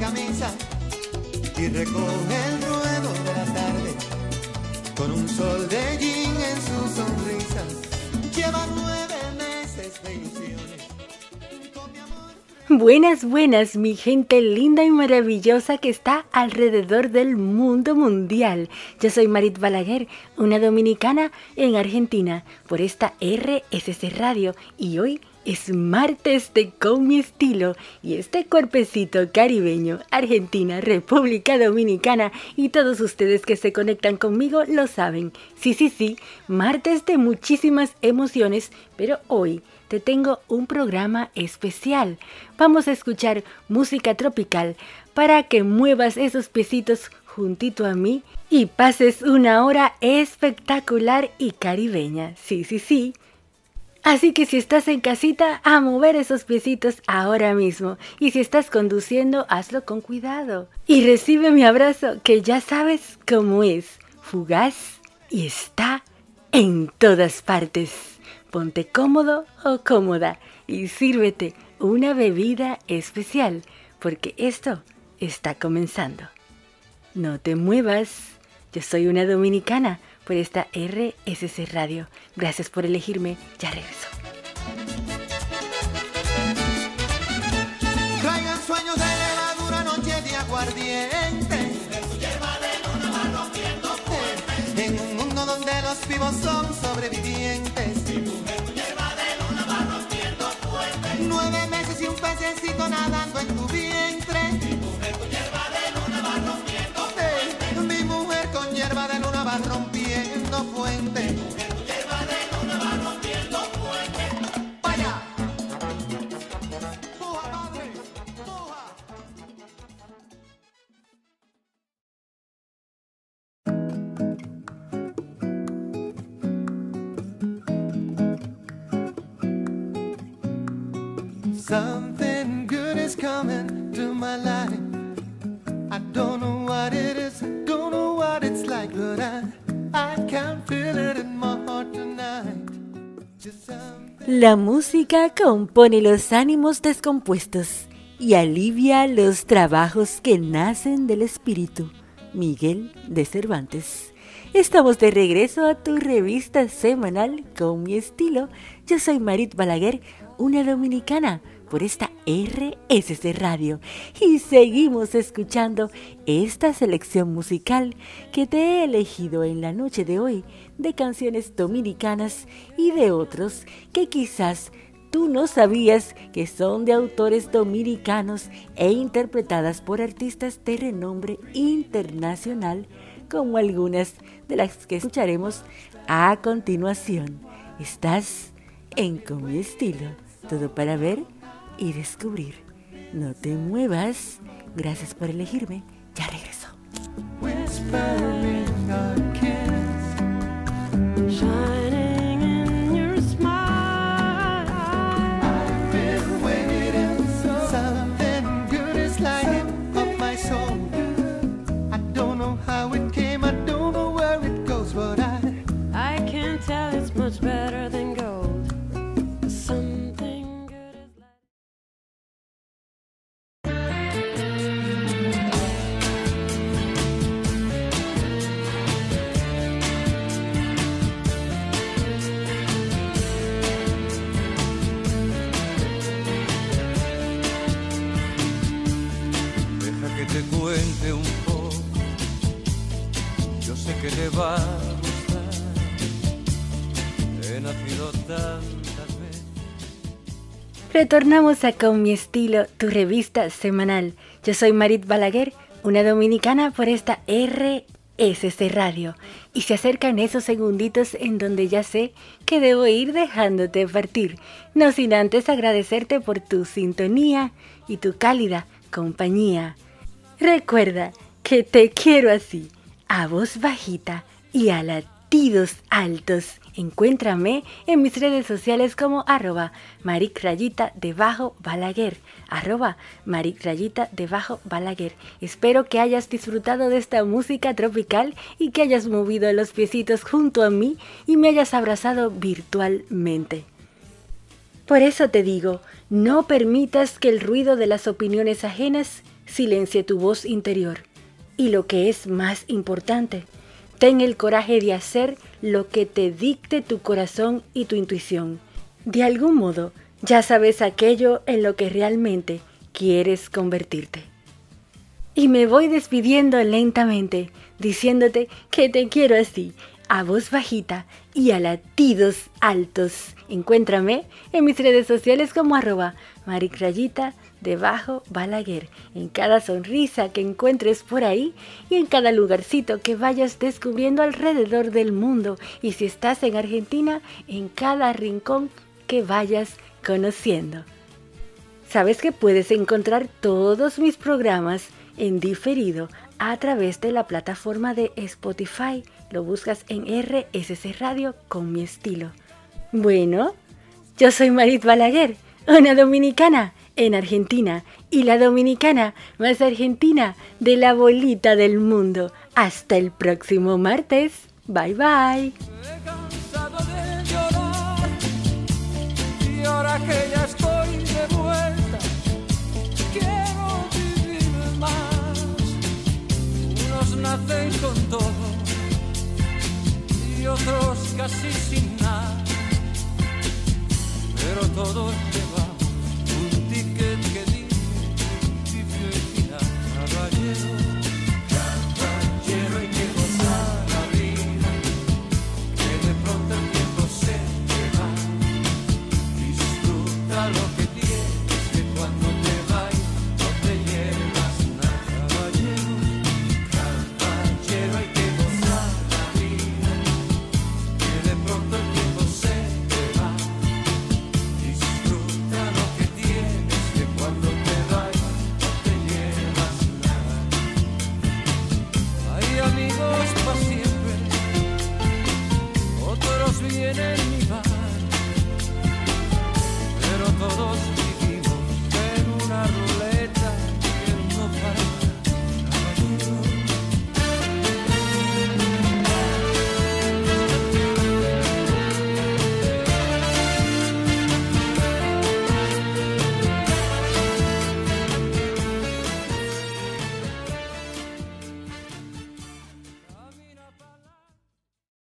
camisa y recoge el ruedo de la tarde con un sol de jean en su sonrisa. Lleva nueve meses de ilusiones. Buenas, buenas, mi gente linda y maravillosa que está alrededor del mundo mundial. Yo soy Marit Balaguer, una dominicana en Argentina, por esta RSC Radio y hoy es martes de Con mi estilo y este cuerpecito caribeño, Argentina, República Dominicana y todos ustedes que se conectan conmigo lo saben. Sí, sí, sí, martes de muchísimas emociones, pero hoy te tengo un programa especial. Vamos a escuchar música tropical para que muevas esos piecitos juntito a mí y pases una hora espectacular y caribeña. Sí, sí, sí. Así que si estás en casita, a mover esos piecitos ahora mismo. Y si estás conduciendo, hazlo con cuidado. Y recibe mi abrazo, que ya sabes cómo es. Fugaz y está en todas partes. Ponte cómodo o cómoda y sírvete una bebida especial, porque esto está comenzando. No te muevas. Yo soy una dominicana por esta RSC Radio. Gracias por elegirme. Ya regreso. Traigan sueños de levadura, noche de aguardiente. En un mundo donde los vivos son sobrevivientes. Something good is coming to my life. I don't know what it is, don't know what it's like, but I, I feel it in my heart tonight. La música compone los ánimos descompuestos y alivia los trabajos que nacen del espíritu. Miguel de Cervantes. Estamos de regreso a tu revista semanal con mi estilo. Yo soy Marit Balaguer, una dominicana por esta RSC Radio y seguimos escuchando esta selección musical que te he elegido en la noche de hoy de canciones dominicanas y de otros que quizás tú no sabías que son de autores dominicanos e interpretadas por artistas de renombre internacional como algunas de las que escucharemos a continuación. Estás en Con mi estilo, todo para ver y descubrir. No te muevas. Gracias por elegirme. Ya regreso. Retornamos a Con mi estilo, tu revista semanal. Yo soy Marit Balaguer, una dominicana por esta RSC Radio. Y se acercan esos segunditos en donde ya sé que debo ir dejándote partir. No sin antes agradecerte por tu sintonía y tu cálida compañía. Recuerda que te quiero así, a voz bajita y a la latidos altos. Encuéntrame en mis redes sociales como arroba maricrayita balaguer. Arroba maricrayita balaguer. Espero que hayas disfrutado de esta música tropical y que hayas movido los piecitos junto a mí y me hayas abrazado virtualmente. Por eso te digo, no permitas que el ruido de las opiniones ajenas silencie tu voz interior. Y lo que es más importante, ten el coraje de hacer lo que te dicte tu corazón y tu intuición. De algún modo, ya sabes aquello en lo que realmente quieres convertirte. Y me voy despidiendo lentamente, diciéndote que te quiero así, a voz bajita y a latidos altos. Encuéntrame en mis redes sociales como arroba maricrayita debajo Balaguer, en cada sonrisa que encuentres por ahí y en cada lugarcito que vayas descubriendo alrededor del mundo y si estás en Argentina, en cada rincón que vayas conociendo. Sabes que puedes encontrar todos mis programas en diferido a través de la plataforma de Spotify. Lo buscas en RSC Radio con mi estilo. Bueno, yo soy Marit Balaguer, una dominicana en Argentina y la dominicana más argentina de la bolita del mundo. Hasta el próximo martes. Bye bye. nacen con todo y otros casi sin nada, pero todo lleva. still todos vienen y van, pero todos